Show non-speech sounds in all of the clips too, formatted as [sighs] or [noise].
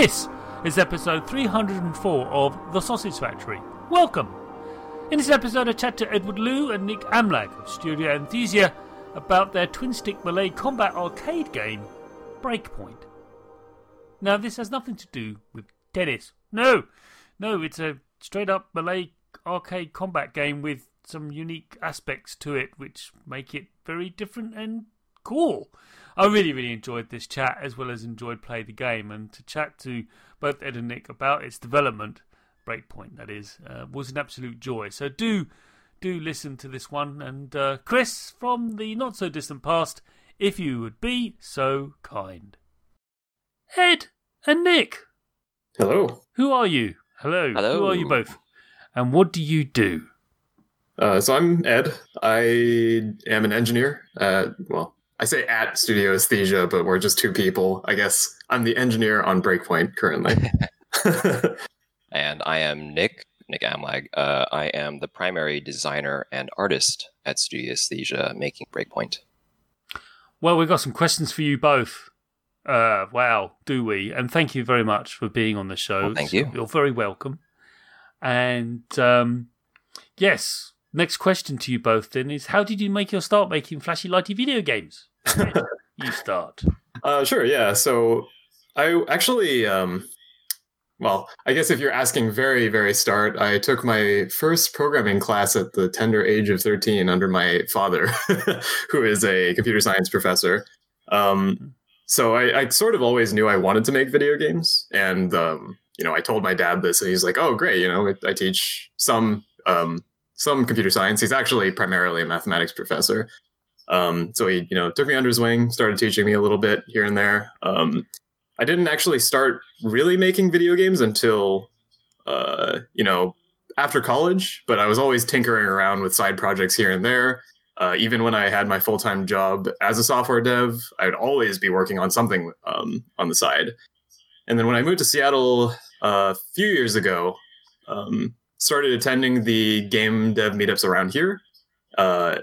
This is episode 304 of The Sausage Factory. Welcome! In this episode, I chat to Edward Lu and Nick Amlag of Studio Aesthesia about their twin stick melee combat arcade game, Breakpoint. Now, this has nothing to do with tennis. No! No, it's a straight up melee arcade combat game with some unique aspects to it which make it very different and cool. I really, really enjoyed this chat as well as enjoyed playing the game. And to chat to both Ed and Nick about its development, Breakpoint that is, uh, was an absolute joy. So do do listen to this one. And uh, Chris from the not so distant past, if you would be so kind. Ed and Nick. Hello. Who are you? Hello. Hello. Who are you both? And what do you do? Uh, so I'm Ed. I am an engineer. At, well, I say at Studio Aesthesia, but we're just two people. I guess I'm the engineer on Breakpoint currently. [laughs] [laughs] and I am Nick, Nick Amlag. Uh, I am the primary designer and artist at Studio Aesthesia making Breakpoint. Well, we've got some questions for you both. Uh, wow, do we? And thank you very much for being on the show. Well, thank you. You're very welcome. And um, yes, next question to you both then is how did you make your start making flashy lighty video games? [laughs] you start. uh, sure, yeah. So I actually, um, well, I guess if you're asking very, very start, I took my first programming class at the tender age of 13 under my father, [laughs] who is a computer science professor. Um, so I, I, sort of always knew I wanted to make video games. And, um, you know, I told my dad this, and he's like, oh, great, you know, I, I teach some. Um, some computer science. He's actually primarily a mathematics professor. Um, so he, you know, took me under his wing, started teaching me a little bit here and there. Um, I didn't actually start really making video games until, uh, you know, after college. But I was always tinkering around with side projects here and there. Uh, even when I had my full time job as a software dev, I would always be working on something um, on the side. And then when I moved to Seattle uh, a few years ago, um, started attending the game dev meetups around here. Uh,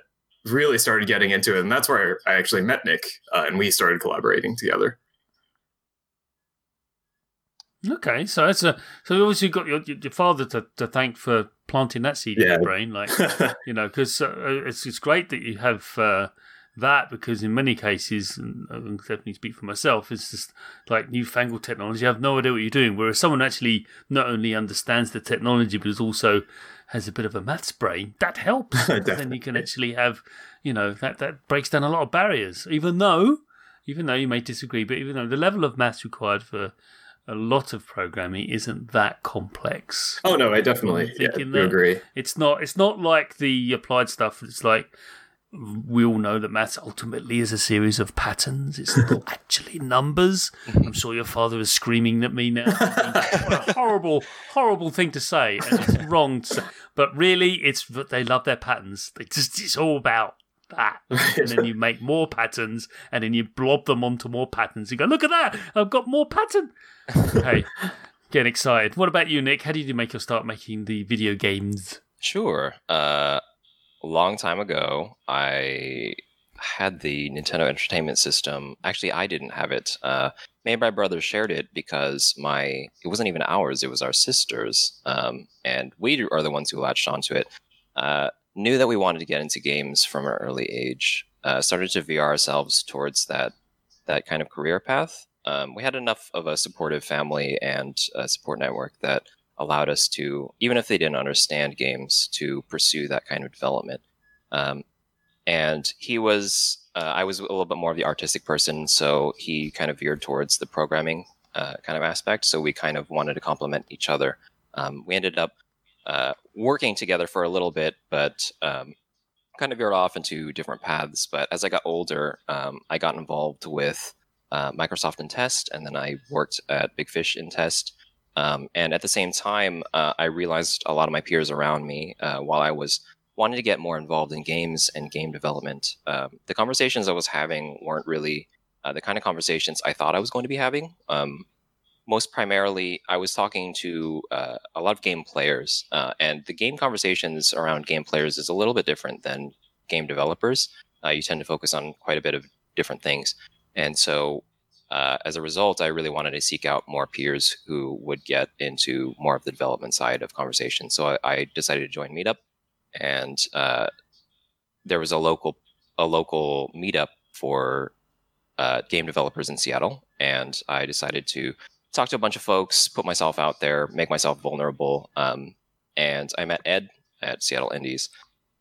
really started getting into it, and that's where I actually met Nick, uh, and we started collaborating together. Okay, so that's a so obviously you've got your your father to, to thank for planting that seed yeah. in your brain, like [laughs] you know, because uh, it's it's great that you have uh, that because in many cases, and I can definitely speak for myself, it's just like newfangled technology. You have no idea what you're doing. Whereas someone actually not only understands the technology, but is also has a bit of a maths brain, that helps. [laughs] then you can actually have, you know, that, that breaks down a lot of barriers. Even though, even though you may disagree, but even though the level of maths required for a lot of programming isn't that complex. Oh no, I definitely yeah, agree. It's not. It's not like the applied stuff. It's like we all know that maths ultimately is a series of patterns. It's not [laughs] actually numbers. I'm sure your father is screaming at me now. [laughs] what a horrible, horrible thing to say, and it's [laughs] wrong. To say. But really, it's that they love their patterns. They just it's all about that, and then you make more patterns, and then you blob them onto more patterns. You go, look at that! I've got more pattern. hey, getting excited. What about you, Nick? How did you make your start making the video games? Sure. Uh, a long time ago, I had the Nintendo Entertainment System. Actually, I didn't have it. Uh, me and my brother shared it because my it wasn't even ours; it was our sister's, um, and we are the ones who latched onto it. Uh, knew that we wanted to get into games from an early age. Uh, started to veer ourselves towards that that kind of career path. Um, we had enough of a supportive family and support network that allowed us to, even if they didn't understand games, to pursue that kind of development. Um, and he was, uh, I was a little bit more of the artistic person, so he kind of veered towards the programming uh, kind of aspect. So we kind of wanted to complement each other. Um, we ended up uh, working together for a little bit, but um, kind of veered off into different paths. But as I got older, um, I got involved with uh, Microsoft in test, and then I worked at Big Fish in test. Um, and at the same time, uh, I realized a lot of my peers around me, uh, while I was wanting to get more involved in games and game development, um, the conversations I was having weren't really uh, the kind of conversations I thought I was going to be having. Um, most primarily, I was talking to uh, a lot of game players, uh, and the game conversations around game players is a little bit different than game developers. Uh, you tend to focus on quite a bit of different things. And so, uh, as a result, I really wanted to seek out more peers who would get into more of the development side of conversation. So I, I decided to join Meetup, and uh, there was a local a local meetup for uh, game developers in Seattle, and I decided to talk to a bunch of folks, put myself out there, make myself vulnerable. Um, and I met Ed at Seattle Indies,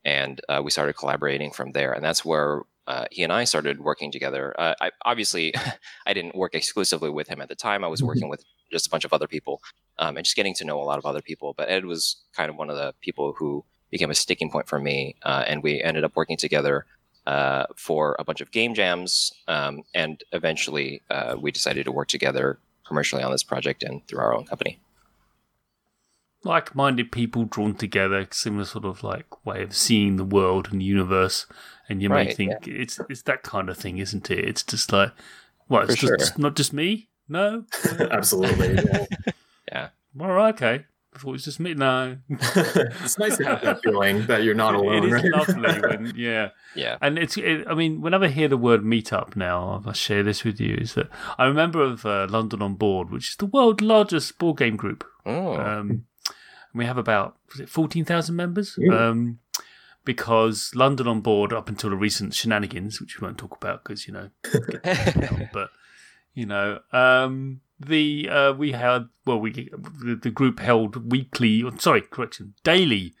and uh, we started collaborating from there. And that's where uh, he and I started working together. Uh, I, obviously, [laughs] I didn't work exclusively with him at the time. I was mm-hmm. working with just a bunch of other people um, and just getting to know a lot of other people. But Ed was kind of one of the people who became a sticking point for me, uh, and we ended up working together. Uh, for a bunch of game jams, um, and eventually uh, we decided to work together commercially on this project and through our own company. Like-minded people drawn together, similar sort of like way of seeing the world and the universe, and you right, may think yeah. it's it's that kind of thing, isn't it? It's just like, what? It's just sure. not just me. No, [laughs] absolutely. Yeah. yeah. All right. Okay. Before thought it was just me. No, [laughs] it's nice to have that feeling that you're not [laughs] alone. It is right? lovely when, yeah, yeah. And it's, it, I mean, whenever I hear the word meetup now, I share this with you. Is that I remember of uh, London on Board, which is the world's largest board game group. Oh. Um, we have about was it fourteen thousand members. Um, because London on Board, up until the recent shenanigans, which we won't talk about because you know, [laughs] but you know, um, the uh, we had well we the, the group held weekly sorry correction daily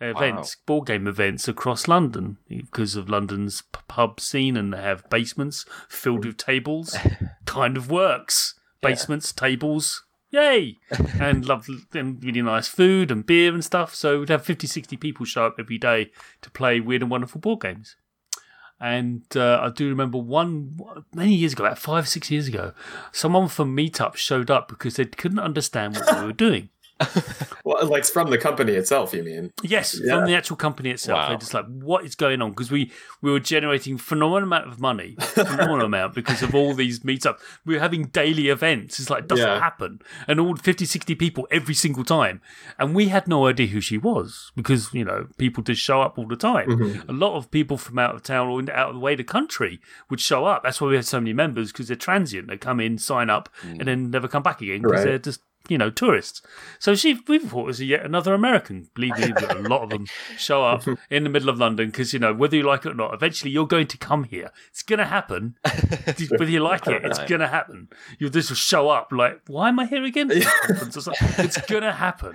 events wow. board game events across London because of London's pub scene and they have basements filled with tables [laughs] kind of works basements yeah. tables yay! And love and really nice food and beer and stuff. So we'd have 50 60 people show up every day to play weird and wonderful board games. And uh, I do remember one many years ago, about five, six years ago, someone from Meetup showed up because they couldn't understand what we were doing. [laughs] well, like from the company itself, you mean? Yes, yeah. from the actual company itself. Wow. They're just like, what is going on? Because we we were generating phenomenal amount of money, phenomenal [laughs] amount because of all these meetups. We were having daily events. It's like doesn't yeah. happen, and all 50, 60 people every single time, and we had no idea who she was because you know people just show up all the time. Mm-hmm. A lot of people from out of town or out of the way the country would show up. That's why we had so many members because they're transient. They come in, sign up, mm. and then never come back again because right. they're just you know, tourists. So she, we thought it was yet another American. Believe me, a lot of them [laughs] show up in the middle of London because, you know, whether you like it or not, eventually you're going to come here. It's going to happen. [laughs] whether you like it, it's going to happen. You'll just show up like, why am I here again? it's going to happen.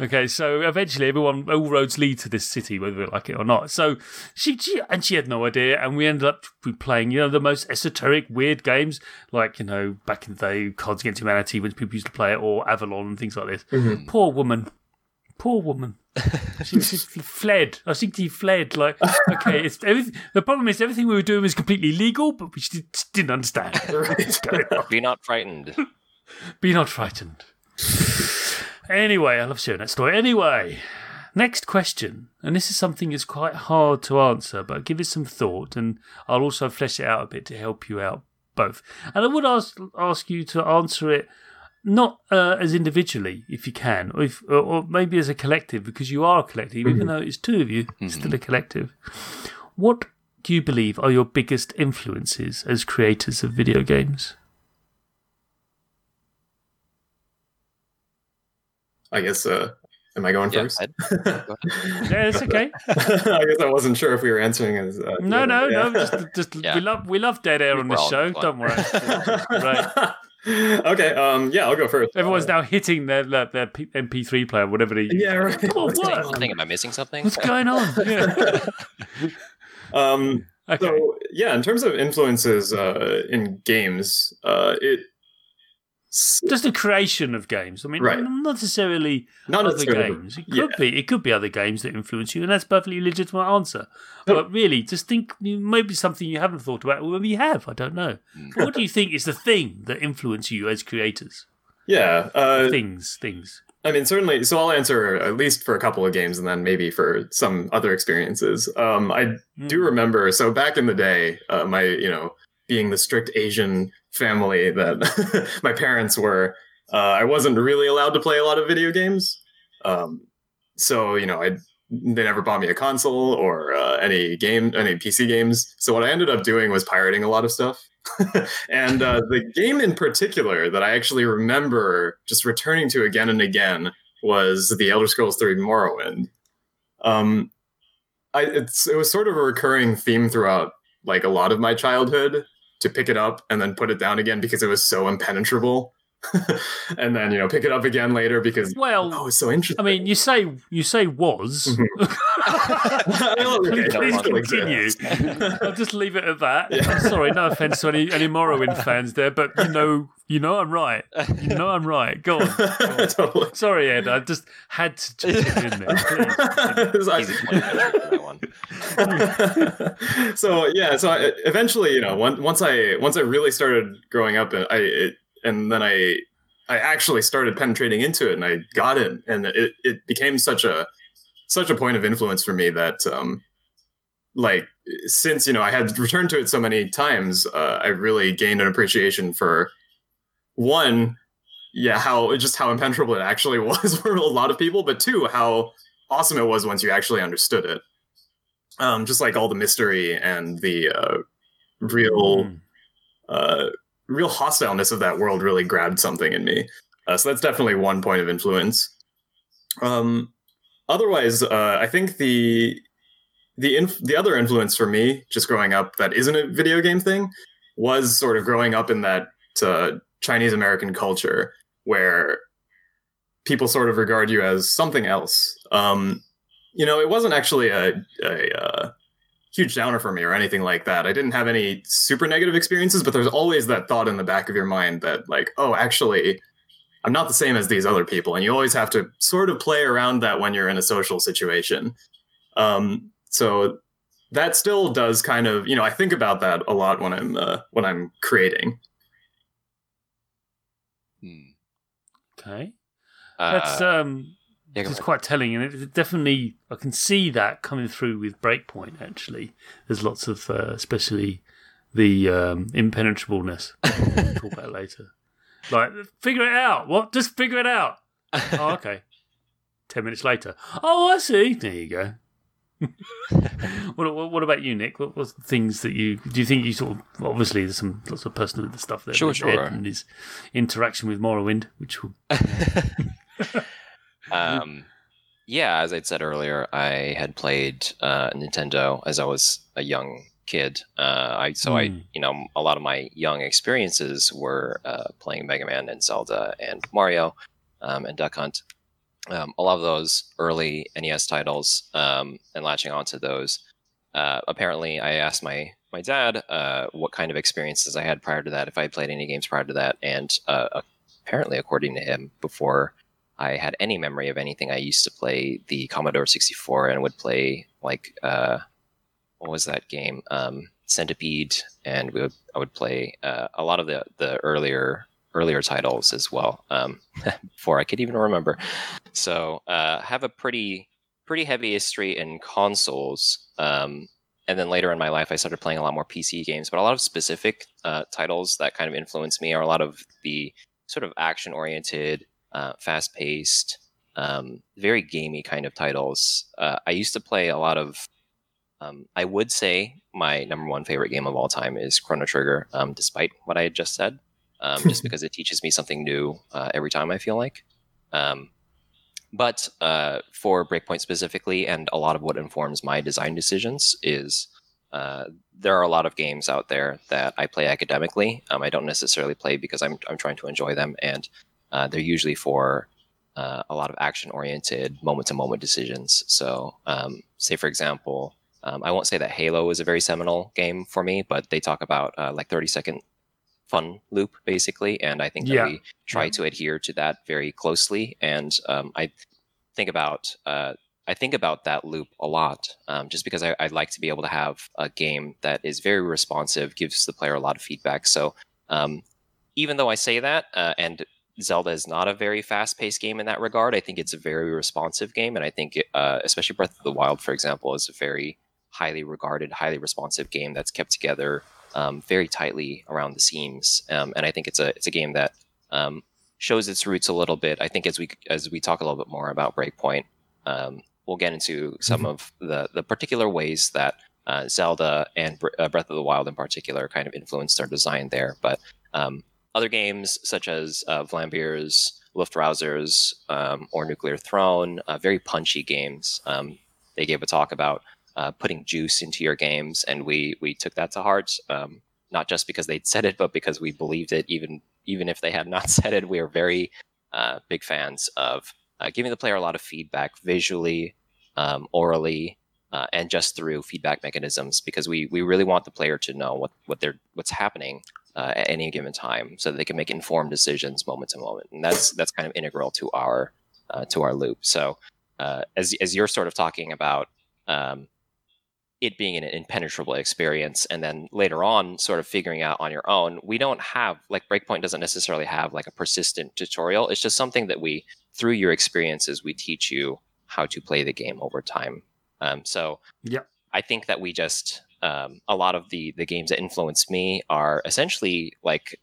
Okay, so eventually everyone, all roads lead to this city, whether you like it or not. So she, she and she had no idea. And we ended up playing, you know, the most esoteric, weird games like, you know, back in the day, Cards Against Humanity when people used to play it or Avalon and things like this. Mm-hmm. Poor woman. Poor woman. she, she [laughs] fled. I think she fled. Like, okay, it's everything. The problem is everything we were doing was completely legal, but we just didn't understand. [laughs] [laughs] Be not frightened. Be not frightened. Anyway, I love sharing that story. Anyway, next question, and this is something that's quite hard to answer, but give it some thought, and I'll also flesh it out a bit to help you out both. And I would ask ask you to answer it not uh, as individually, if you can, or, if, or, or, maybe as a collective, because you are a collective, mm-hmm. even though it's two of you, mm-hmm. still a collective. What do you believe are your biggest influences as creators of video games? I guess. Uh, am I going Yeah, first? [laughs] Go. Yeah, it's okay. I guess I wasn't sure if we were answering as. Uh, No, no, yeah. no. Just, just Yeah. we love we love dead air on We're this show. Don't worry. right. [laughs] [laughs] okay. Um. Yeah, I'll go first. Everyone's Uh, now hitting their their, their P- MP3 player, whatever they. Yeah. Right. Come on, what? going on? Am I missing something? What's going on? [laughs] Yeah. Um. Okay. So yeah, in terms of influences uh, in games, uh, it Just the creation of games. I mean, Right. not necessarily not other necessarily. games. It could yeah. be. It could be other games that influence you, and that's a perfectly legitimate answer. No. But really, just think maybe something you haven't thought about, or maybe you have. I don't know. Mm. But what do you think is the thing that influences you as creators? Yeah. Uh, things, things. I mean, certainly. So I'll answer at least for a couple of games, and then maybe for some other experiences. Um, I do Mm. remember. So back in the day, uh, my you know being the strict Asian family that [laughs] my parents were, uh, I wasn't really allowed to play a lot of video games. Um, so you know, I they never bought me a console or uh, any game, any PC games. So what I ended up doing was pirating a lot of stuff. [laughs] and uh, the game in particular that I actually remember just returning to again and again was the Elder Scrolls 3 Morrowind. Um, I, it's, it was sort of a recurring theme throughout like a lot of my childhood to pick it up and then put it down again because it was so impenetrable. [laughs] and then you know pick it up again later because Well, oh it's so interesting. I mean, you say you say was. [laughs] Mm-hmm. [laughs] Okay, please please continue. I'll just leave it at that. Yeah. I'm sorry, no offense to any, any Morrowind fans there, but you know, you know I'm right. You know I'm right. Go on. Go on. totally. Sorry, Ed. I just had to just it in there. Please. [laughs] So yeah, so I, eventually, you know, once once I once I really started growing up, and I it, and then I I actually started penetrating into it, and I got it, and it it became such a such a point of influence for me that um like since you know I had returned to it so many times, uh, I really gained an appreciation for one, yeah, how just how impenetrable it actually [laughs] was for a lot of people, but two, how awesome it was once you actually understood it. Um, just like all the mystery and the uh, real, Mm. uh, real hostileness of that world really grabbed something in me. Uh, so that's definitely one point of influence. Um, otherwise, uh, I think the the inf- the other influence for me, just growing up, that isn't a video game thing, was sort of growing up in that uh, Chinese American culture where people sort of regard you as something else. Um, you know, it wasn't actually a, a, uh huge downer for me or anything like that. I didn't have any super negative experiences, but there's always that thought in the back of your mind that, like, oh, actually, I'm not the same as these other people. And you always have to sort of play around that when you're in a social situation. Um, so that still does kind of, you know, I think about that a lot when I'm uh, when I'm creating. Hmm. Okay. Uh, That's um yeah, it's quite telling and it definitely I can see that coming through with Breakpoint actually. There's lots of uh, especially the um impenetrableness. We'll talk about it later. [laughs] Like figure it out. What? Just figure it out. [laughs] Oh, okay. Ten minutes later. Oh, I see. There you go. [laughs] what, what, what about you, Nick? What was things that you do? You think you sort of obviously there's some lots of personal stuff there. Sure, sure. Ed and his interaction with Morrowind, which will um, yeah, as I'd said earlier, I had played uh, Nintendo as I was a young kid. Uh, I so I, Mm. you know, a lot of my young experiences were uh, playing Mega Man and Zelda and Mario um, and Duck Hunt. Um, a lot of those early NES titles um, and latching onto those. Uh, apparently, I asked my my dad uh, what kind of experiences I had prior to that, if I played any games prior to that, and uh, apparently, according to him, before I had any memory of anything, I used to play the Commodore 64 and would play like uh, what was that game? Um, Centipede, and we would I would play uh, a lot of the the earlier earlier titles as well um, [laughs] before I could even remember. So uh, have a pretty pretty heavy history in consoles. Um, and then later in my life, I started playing a lot more PC games, but a lot of specific uh, titles that kind of influenced me are a lot of the sort of action oriented, uh, fast paced, um, very gamey kind of titles. Uh, I used to play a lot of Um, I would say my number one favorite game of all time is Chrono Trigger, um, despite what I had just said, um, just [laughs] because it teaches me something new uh, every time I feel like. Um, but uh, for Breakpoint specifically, and a lot of what informs my design decisions is uh, there are a lot of games out there that I play academically. Um, I don't necessarily play because I'm, I'm trying to enjoy them, and uh, they're usually for uh, a lot of action oriented, moment to moment decisions. So, um, say for example, um, I won't say that Halo is a very seminal game for me, but they talk about uh, like 30 second fun loop basically, and I think that Yeah. we try Yeah. to adhere to that very closely. And um, I think about uh, I think about that loop a lot, um, just because I, I'd like to be able to have a game that is very responsive, gives the player a lot of feedback. So um, even though I say that, uh, and Zelda is not a very fast-paced game in that regard, I think it's a very responsive game, and I think, it, uh, especially Breath of the Wild, for example, is a very highly regarded, highly responsive game that's kept together um, very tightly around the seams. Um, and I think it's a it's a game that um, shows its roots a little bit. I think as we as we talk a little bit more about Breakpoint, um, we'll get into some of the the particular ways that uh, Zelda and uh, Breath of the Wild in particular kind of influenced our design there. But um, other games such as uh, Vlambeer's Luftrausers um, or Nuclear Throne, uh, very punchy games. Um, they gave a talk about uh, putting juice into your games, and we we took that to heart. Um, not just because they'd said it, but because we believed it. Even even if they had not [laughs] said it, we are very uh, big fans of uh, giving the player a lot of feedback visually, um, aurally, uh, and just through feedback mechanisms. Because we we really want the player to know what what they're what's happening uh, at any given time, so that they can make informed decisions moment to moment. And that's that's kind of integral to our uh, to our loop. So uh, as as you're sort of talking about. Um, it being an impenetrable experience and then later on sort of figuring out on your own we don't have like breakpoint doesn't necessarily have like a persistent tutorial it's just something that we through your experiences we teach you how to play the game over time um, so yeah i think that we just um, a lot of the the games that influenced me are essentially like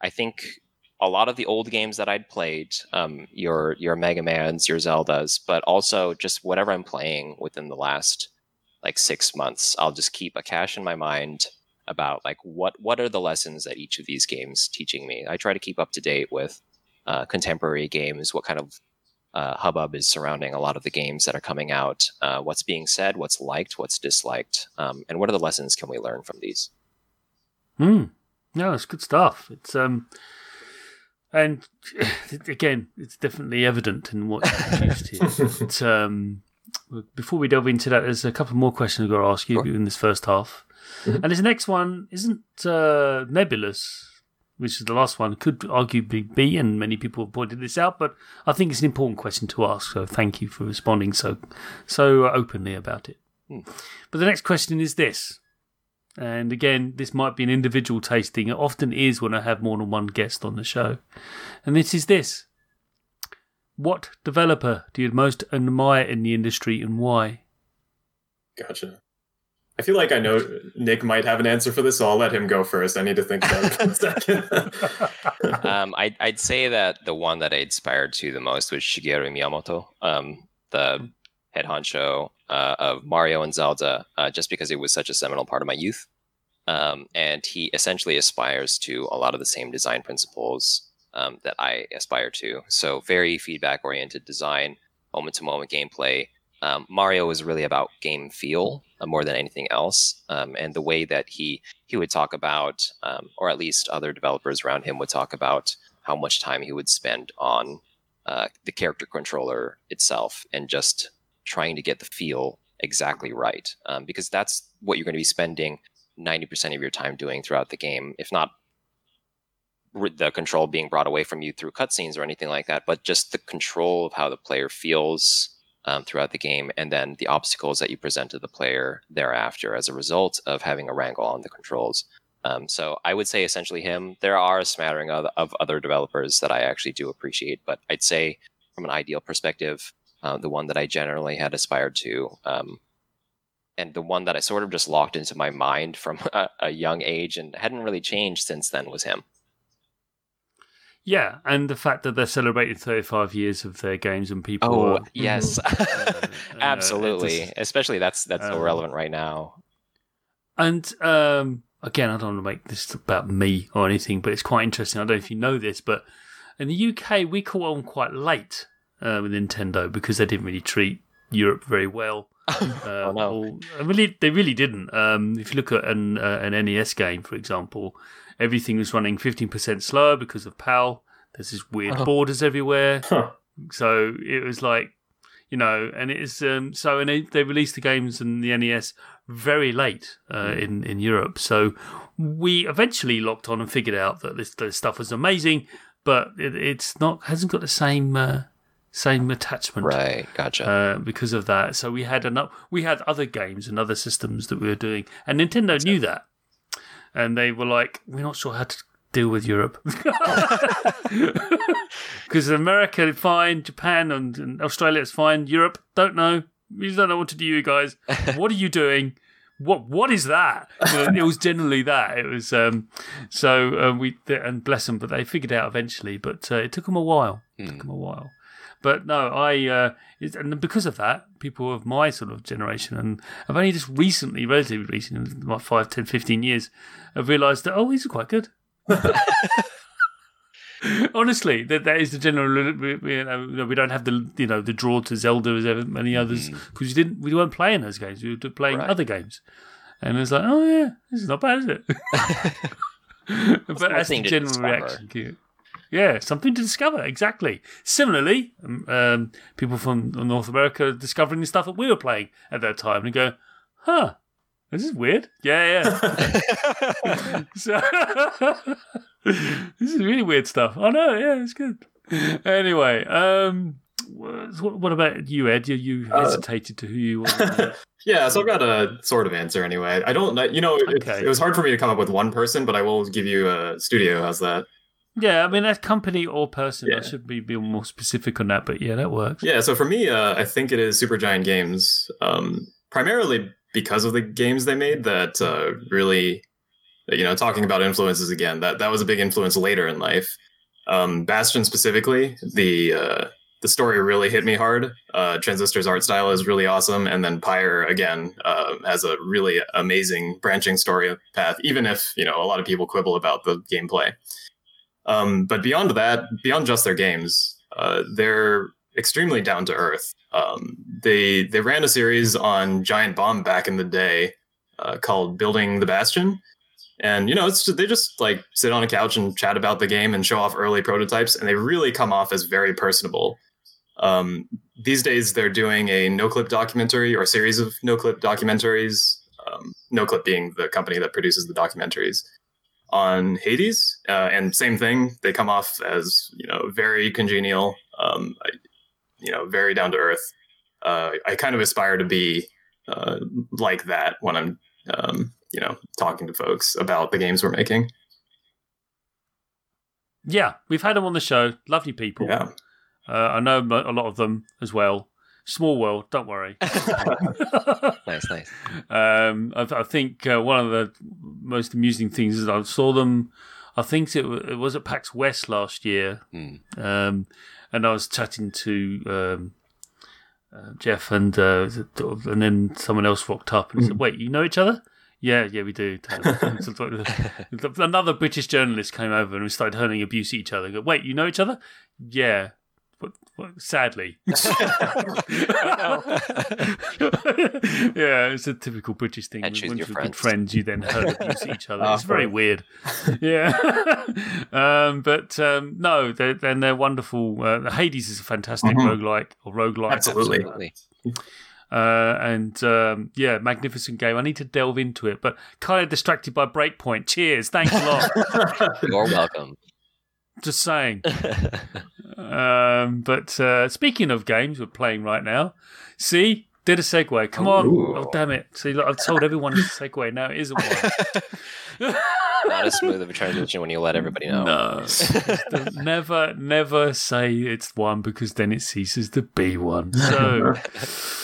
i think a lot of the old games that I'd played, um, your your Mega Mans, your Zeldas, but also just whatever I'm playing within the last like six months. I'll just keep a cache in my mind about like what what are the lessons that each of these games teaching me. I try to keep up to date with uh, contemporary games, what kind of uh, hubbub is surrounding a lot of the games that are coming out, uh, what's being said, what's liked, what's disliked, um, and what are the lessons can we learn from these. Hmm. No, it's good stuff. It's um, and [sighs] again, it's definitely evident in what you produced here. [laughs] But, um, before we delve into that, there's a couple more questions I've got to ask you Sure. in this first half, Mhm. and this next one isn't uh, nebulous, which is the last one. Could arguably be, and many people have pointed this out, but I think it's an important question to ask. So thank you for responding so so openly about it. Hmm. But the next question is this. And again, this might be an individual tasting. It often is when I have more than one guest on the show. And this is this What developer do you most admire in the industry and why? Gotcha. I feel like I know Nick might have an answer for this, so I'll let him go first. I need to think about it for a second. [laughs] um, I'd, I'd say that the one that I inspired to the most was Shigeru Miyamoto, um, the head honcho uh, of Mario and Zelda, uh, just because it was such a seminal part of my youth. Um, and he essentially aspires to a lot of the same design principles um, that I aspire to. So, very feedback oriented design, moment to moment gameplay. Um, Mario is really about game feel uh, more than anything else. Um, and the way that he he would talk about, um, or at least other developers around him would talk about how much time he would spend on uh, the character controller itself and just trying to get the feel exactly right. Um, because that's what you're going to be spending 90% of your time doing throughout the game, if not the control being brought away from you through cutscenes or anything like that, but just the control of how the player feels um, throughout the game, and then the obstacles that you present to the player thereafter as a result of having a wrangle on the controls. Um, so I would say essentially him. There are a smattering of, of other developers that I actually do appreciate, but I'd say from an ideal perspective, uh, the one that I generally had aspired to, um, and the one that I sort of just locked into my mind from [laughs] a, a young age and hadn't really changed since then was him. Yeah, and the fact that they're celebrating 35 years of their games and people. Oh are- yes, [laughs] [laughs] uh, absolutely. it's- Especially that's that's so um, relevant right now. And um, again, I don't want to make this about me or anything, but it's quite interesting. I don't know if you know this, but in the UK, we caught on quite late uh, with Nintendo because they didn't really treat Europe very well. Uh, Oh, no. or- I really, they really didn't. Um, if you look at an, uh, an NES game, for example, everything was running 15% slower because of PAL. There's these weird Oh. borders everywhere. [laughs] Huh. So it was like, you know, and it is um, so, and they, they released the games and the NES very late uh, in in Europe. So we eventually locked on and figured out that this, this stuff was amazing, but it, it's not hasn't got the same uh, same attachment Right, gotcha. uh, because of that. So we had enough. We had other games and other systems that we were doing, and Nintendo knew that, and they were like, "We're not sure how to deal with Europe [laughs] [laughs] because America fine, Japan and, and Australia is fine. Europe don't know. We don't know what to do, you guys. [laughs] What are you doing?" What what is that? It was generally that. It was um, so um, we and bless them, but they figured it out eventually. But uh, it took them a while. It took Hmm. them a while. But no, I uh, it's, and because of that, people of my sort of generation, and I've only just recently, relatively recently, in like 5, 10, 15 years, have realised that oh, these are quite good. [laughs] Honestly, that that is the general. You know, we don't have the you know the draw to Zelda as ever many others because we didn't we weren't playing those games. We were playing Right. other games, and it's like oh yeah, this is not bad, is it? [laughs] [laughs] but that's the general reaction. To it. Yeah, something to discover. Exactly. Similarly, um, um, people from North America are discovering the stuff that we were playing at that time and go, "Huh, this is weird." Yeah, yeah. [laughs] [laughs] so, [laughs] this is really weird stuff. I know. Yeah, it's good. Anyway, um, what, what about you, Ed? You, you Uh, hesitated to who you were. Yeah, so I've got a sort of answer anyway. I don't, know- you know, it, it was hard for me to come up with one person, but I will give you a studio. How's that? Yeah, I mean, that's company or person. I Yeah. should be, be more specific on that, but yeah, that works. Yeah, so for me, uh, I think it is Supergiant Games, um, primarily because of the games they made that uh, really, you know, talking about influences again, that that was a big influence later in life. Um, Bastion specifically, the uh, the story really hit me hard. Uh, Transistor's art style is really awesome, and then Pyre again uh, has a really amazing branching story path. Even if you know a lot of people quibble about the gameplay, um, but beyond that, beyond just their games, uh, they're extremely down to earth. Um, they they ran a series on Giant Bomb back in the day uh, called Building the Bastion, and you know it's they just like sit on a couch and chat about the game and show off early prototypes, and they really come off as very personable. Um, these days, they're doing a Noclip documentary or series of Noclip documentaries. Um, Noclip being the company that produces the documentaries on Hades, uh, and same thing. They come off as you know very congenial, um, I, you know, very down to earth. Uh, I kind of aspire to be uh, like that when I'm, um, you know, talking to folks about the games we're making. Yeah, we've had them on the show. Lovely people. Yeah, Uh, I know a lot of them as well. Small world, don't worry. [laughs] nice, nice. um, I, I think uh, one of the most amusing things is I saw them. I think it, it was at PAX West last year, Hmm. um, and I was chatting to um, uh, Jeff, and uh, and then someone else rocked up and said, "Wait, you know each other?" Yeah, yeah, we do. [laughs] Another British journalist came over and we started hurling abuse at each other. Go, Wait, you know each other? Yeah, but, but sadly, [laughs] [laughs] yeah, it's a typical British thing. And choose Once your you're friends. good friends, you then hurt abuse each other. It's very right. weird. Yeah, [laughs] um, but um, no, they're, then they're wonderful. Uh, Hades is a fantastic Mhm. roguelike or roguelike. Absolutely. Absolutely. Uh, and um, yeah, magnificent game. I need to delve into it, but kind of distracted by Breakpoint. Cheers, thanks a lot. You're welcome. Just saying. Um, but uh, speaking of games we're playing right now, see, did a segue. Come on. Ooh. Oh, damn it. See, look, I've told everyone it's a segue. Now it isn't one. [laughs] Not as smooth of a transition when you let everybody know. No. [laughs] never, never say it's one because then it ceases to be one. So,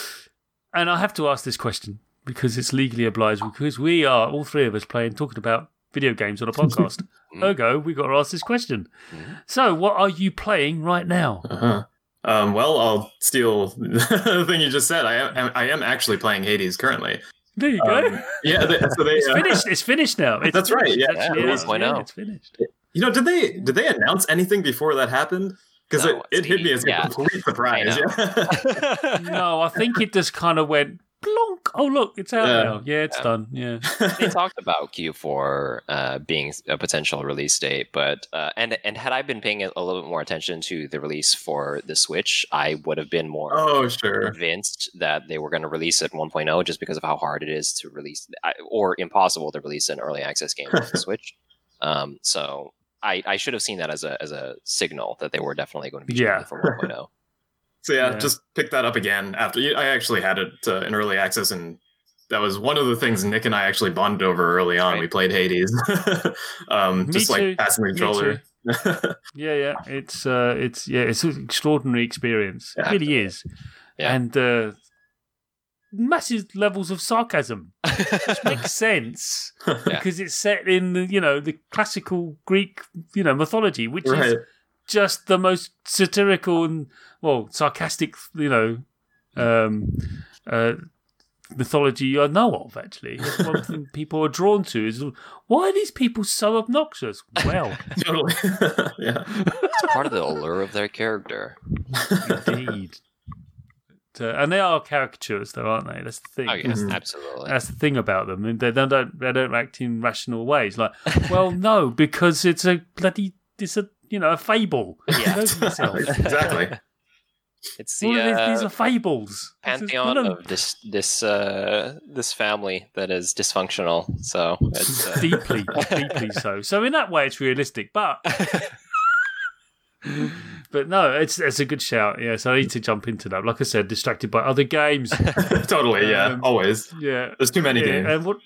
[laughs] and I have to ask this question because it's legally obliged because we are, all three of us, playing, talking about video games on a [laughs] podcast. Ergo, we got to ask this question. Mhm. So, what are you playing right now? Uh-huh. Um, well, I'll steal [laughs] the thing you just said. I am, I am actually playing Hades currently. There you go. Um, yeah, they, so they. it's uh, finished. It's finished now. It's That's right, yeah. It's Yeah, yeah, it's 1.0. yeah, it's finished. You know, did they did they announce anything before that happened? Because No, it, it hit me as a yeah. complete [laughs] surprise. I Yeah. No, I think it just kind of went plonk. Oh, look, it's out Yeah. now. Yeah, it's Yeah. done. Yeah. [laughs] they talked about Q4 uh, being a potential release date, but uh, and and had I been paying a little bit more attention to the release for the Switch, I would have been more oh, sure. convinced that they were going to release it 1.0 just because of how hard it is to release or impossible to release an early access game on the [laughs] Switch. Um, so I, I should have seen that as a as a signal that they were definitely going to be Yeah. shooting for oh. 1.0. So yeah, Yeah. just pick that up again after. I actually had it uh, in early access, and that was one of the things Nick and I actually bonded over early on. Right. We played Hades, [laughs] um, just too. like passing the controller. [laughs] Yeah, yeah. It's uh it's yeah, it's an extraordinary experience. It really is. Yeah. And uh massive levels of sarcasm. Which [laughs] makes sense Yeah. because it's set in the you know, the classical Greek, you know, mythology, which right. is just the most satirical and well, sarcastic, you know, um uh mythology I know of actually. That's one thing [laughs] people are drawn to is why are these people so obnoxious? Well, [laughs] Totally. [laughs] yeah. it's part of the allure of their character. Indeed. Uh, and they are caricatures, though, aren't they? That's the thing. Oh yes, Mhm. absolutely. That's the thing about them. And They don't, don't they don't act in rational ways. Like, well, no, because it's a bloody it's a you know a fable. Yeah. [laughs] Exactly. It's the All these, uh, these are fables. This is- pantheon of- of this this uh, this family that is dysfunctional. So it's uh, deeply, [laughs] deeply so. So in that way, it's realistic, but [laughs] but no, it's it's a good shout. Yeah, so I need to jump into that. Like I said, distracted by other games. totally. Yeah. Um, Always. Yeah, There's too many yeah, games. and what,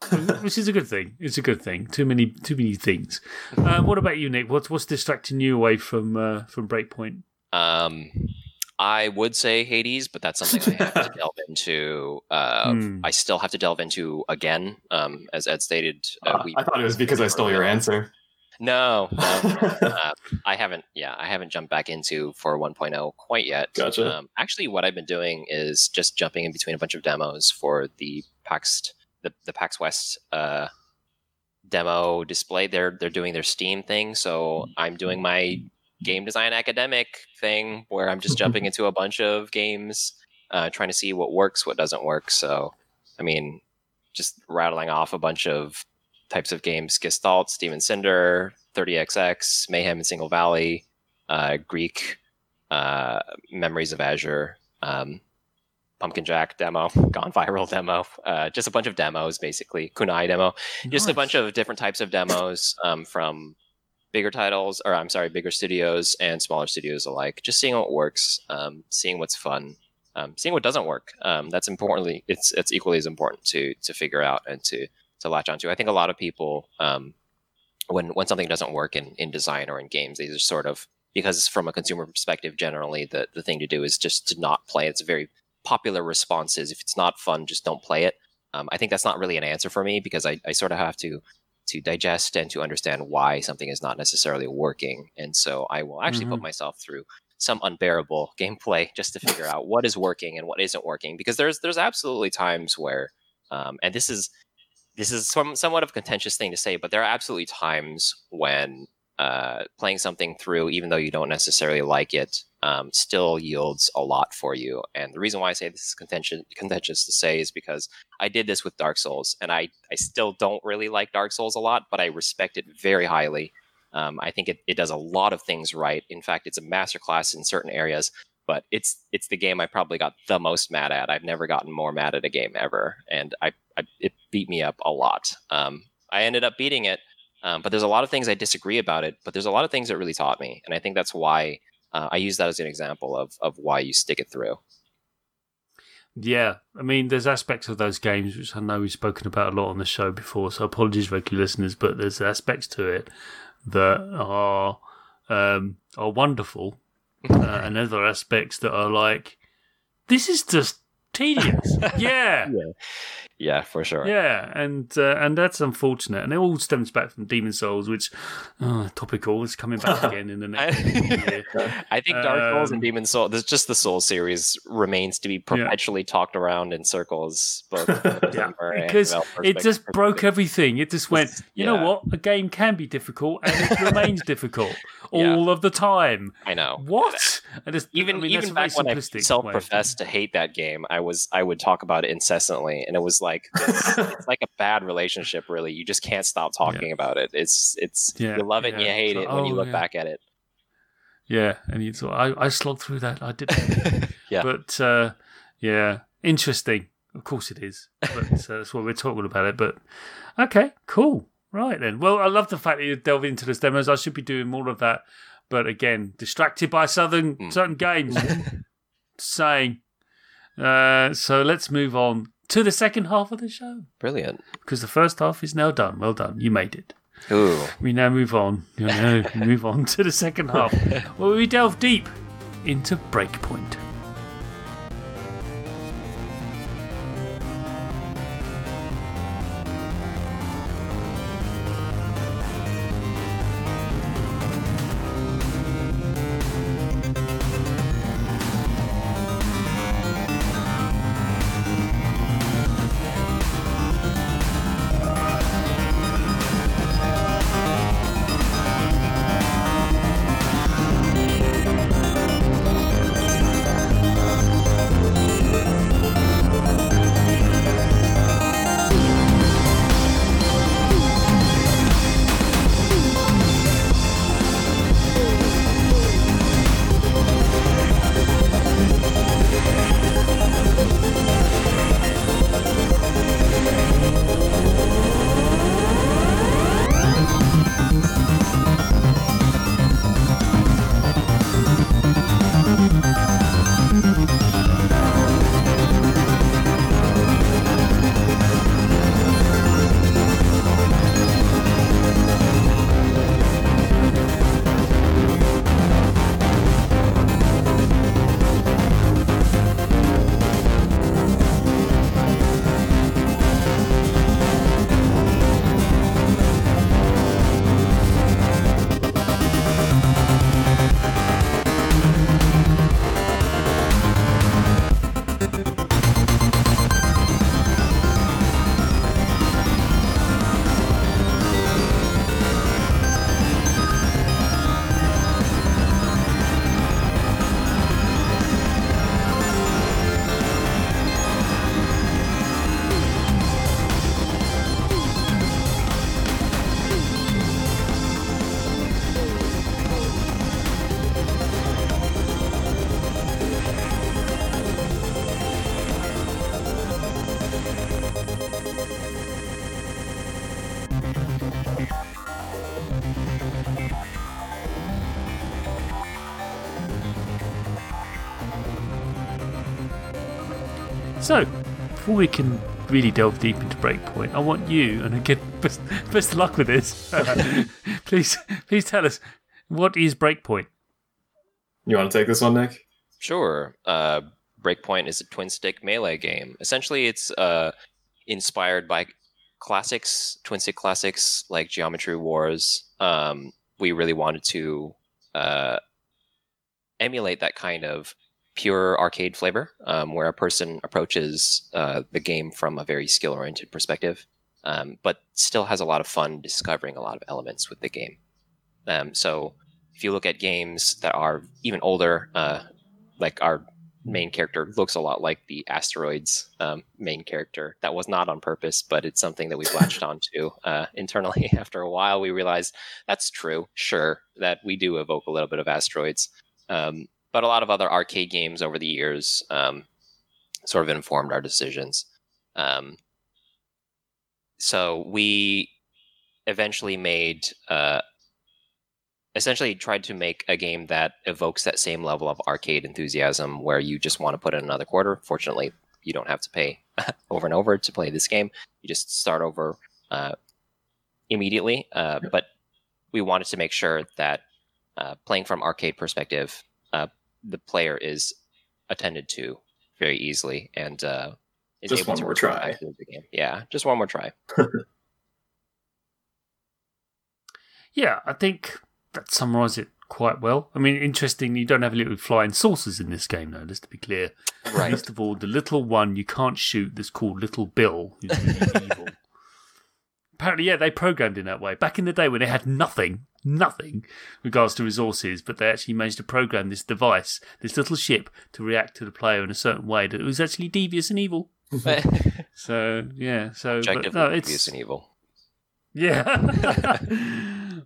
[laughs] which is a good thing. It's a good thing. Too many, too many things. Uh, what about you, Nick? What's what's distracting you away from uh, from Breakpoint? Um, I would say Hades, but that's something I have to [laughs] delve into. Uh, Hmm. I still have to delve into again. Um, as Ed stated, uh, Uh, I thought it was because I stole your answer. no, no, [laughs] uh, I haven't. Yeah, I haven't jumped back into for 1.0 quite yet. Gotcha. Um, actually, what I've been doing is just jumping in between a bunch of demos for the PAX the the PAX West uh, demo display. They're they're doing their Steam thing, so I'm doing my game design academic thing where I'm just jumping [laughs] into a bunch of games, uh, trying to see what works, what doesn't work. So, I mean, just rattling off a bunch of types of games: Gestalt, Steam and Cinder, 30xx, Mayhem and Single Valley, uh, Greak, uh, Memories of Azur. Um, Pumpkin Jack demo, [laughs] Gone Viral demo, uh, just a bunch of demos basically. Kunai demo, just a bunch of different types of demos um, from bigger titles, or I'm sorry, bigger studios and smaller studios alike. Just seeing what works, um, seeing what's fun, um, seeing what doesn't work. Um, that's importantly, it's it's equally as important to to figure out and to to latch onto. I think a lot of people, um, when when something doesn't work in in design or in games, they just sort of because from a consumer perspective, generally the the thing to do is just to not play. It's a very popular response is if it's not fun, just don't play it. Um, I think that's not really an answer for me because I, I sort of have to to digest and to understand why something is not necessarily working. And so I will actually put myself through some unbearable [laughs] gameplay just to figure out what is working and what isn't working. Because there's there's absolutely times where, um, and this is this is some, somewhat of a contentious thing to say, but there are absolutely times when uh, playing something through, even though you don't necessarily like it, um, still yields a lot for you. And the reason why I say this is contentious, contentious to say is because I did this with Dark Souls, and I, I still don't really like Dark Souls a lot, but I respect it very highly. Um, I think it, it does a lot of things right. In fact, it's a masterclass in certain areas, but it's it's the game I probably got the most mad at. I've never gotten more mad at a game ever, and I, I it beat me up a lot. Um, I ended up beating it, um, but there's a lot of things I disagree about it. But there's a lot of things that really taught me, and I think that's why uh, I use that as an example of of why you stick it through. Yeah, I mean, there's aspects of those games which I know we've spoken about a lot on the show before, so apologies, regular listeners, but there's aspects to it that are um, are wonderful, uh, [laughs] and other aspects that are like, this is just tedious. [laughs] yeah. Yeah, for sure. Yeah, and uh, and that's unfortunate, and it all stems back from Demon Souls, which oh, topical is coming back [laughs] again in the next year. [laughs] I think Dark Souls Um, and Demon Soul, this, just the Soul series remains to be perpetually talked around in circles, both Yeah, because it just broke everything. It just went, you know what? A game can be difficult, and it remains difficult Yeah. all of the time. I know. What? I just Even I mean, even back when I simplistic way of self-professed to hate that game, I was I would talk about it incessantly, and it was like this, [laughs] it's like a bad relationship. Really, you just can't stop talking about it. It's it's Yeah, you love it and you hate it when you oh, look yeah. back at it. Yeah, and you thought I, I slogged through that. I did, [laughs] Yeah. but uh, yeah, interesting. Of course, it is. But uh, that's why we're talking about it. But okay, cool. Right then. Well, I love the fact that you delve into the demos. I should be doing more of that. But again, distracted by southern Mm. certain games. [laughs] Saying. Uh, so let's move on to the second half of the show Brilliant. because the first half is now done. Well done. You made it. Ooh. We now move on. You know, [laughs] move on to the second half, where we delve deep into Breakpoint. So, before we can really delve deep into Breakpoint, I want you, and again, [laughs] best, best of luck with this. [laughs] please, please tell us what is Breakpoint. You want to take this one, Nick? Sure. Uh, Breakpoint is a twin stick melee game. Essentially, it's uh, inspired by classics, twin stick classics like Geometry Wars. Um, we really wanted to uh, emulate that kind of pure arcade flavor, um, where a person approaches uh, the game from a very skill oriented perspective, um, but still has a lot of fun discovering a lot of elements with the game. Um, so, if you look at games that are even older, uh, like our main character looks a lot like the asteroids um, main character. That was not on purpose but it's something that we've latched [laughs] onto uh, internally [laughs] after a while. We realized that's true sure that we do evoke a little bit of asteroids. Um, but a lot of other arcade games over the years um, sort of informed our decisions um, so we eventually made uh, essentially tried to make a game that evokes that same level of arcade enthusiasm where you just want to put in another quarter. Fortunately, you don't have to pay [laughs] over and over to play this game. You just start over uh, immediately. Uh, but we wanted to make sure that uh, playing from arcade perspective, uh, the player is attended to very easily, and uh, is Just able one to more try. back to the game. Yeah, just one more try. [laughs] Yeah, I think that summarizes it quite well. I mean, interesting, you don't have little flying saucers in this game, though, just to be clear. [laughs] Right. First of all, the little one you can't shoot that's called Little Bill, who's really [laughs] evil. Apparently, yeah, they programmed in that way. Back in the day when they had nothing, nothing regards to resources, but they actually managed to program this device, this little ship, to react to the player in a certain way that it was actually devious and evil. [laughs] So, yeah, so. But Objectively no, obvious it's. and evil. Yeah. [laughs]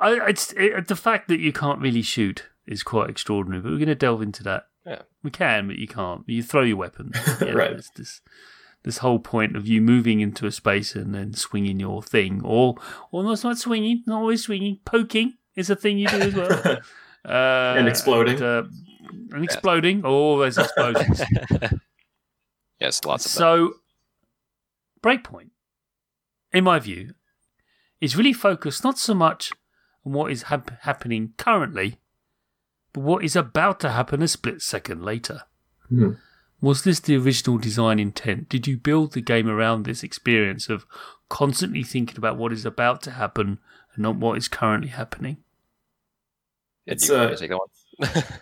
I, it's it, the fact that you can't really shoot is quite extraordinary, but we're going to delve into that. Yeah. We can, but you can't. You throw your weapon. [laughs] Yeah, Right. It's this this whole point of you moving into a space and then swinging your thing, or or no, not swinging, not always swinging. Poking is a thing you do as well. [laughs] Uh, And exploding. And, uh, and exploding. Oh, there's explosions. [laughs] yes, lots of them. So, Breakpoint, in my view, is really focused not so much on what is hap- happening currently, but what is about to happen a split second later. Hmm. Was this the original design intent? Did you build the game around this experience of constantly thinking about what is about to happen and not what is currently happening? It's, do you want me uh, take that one?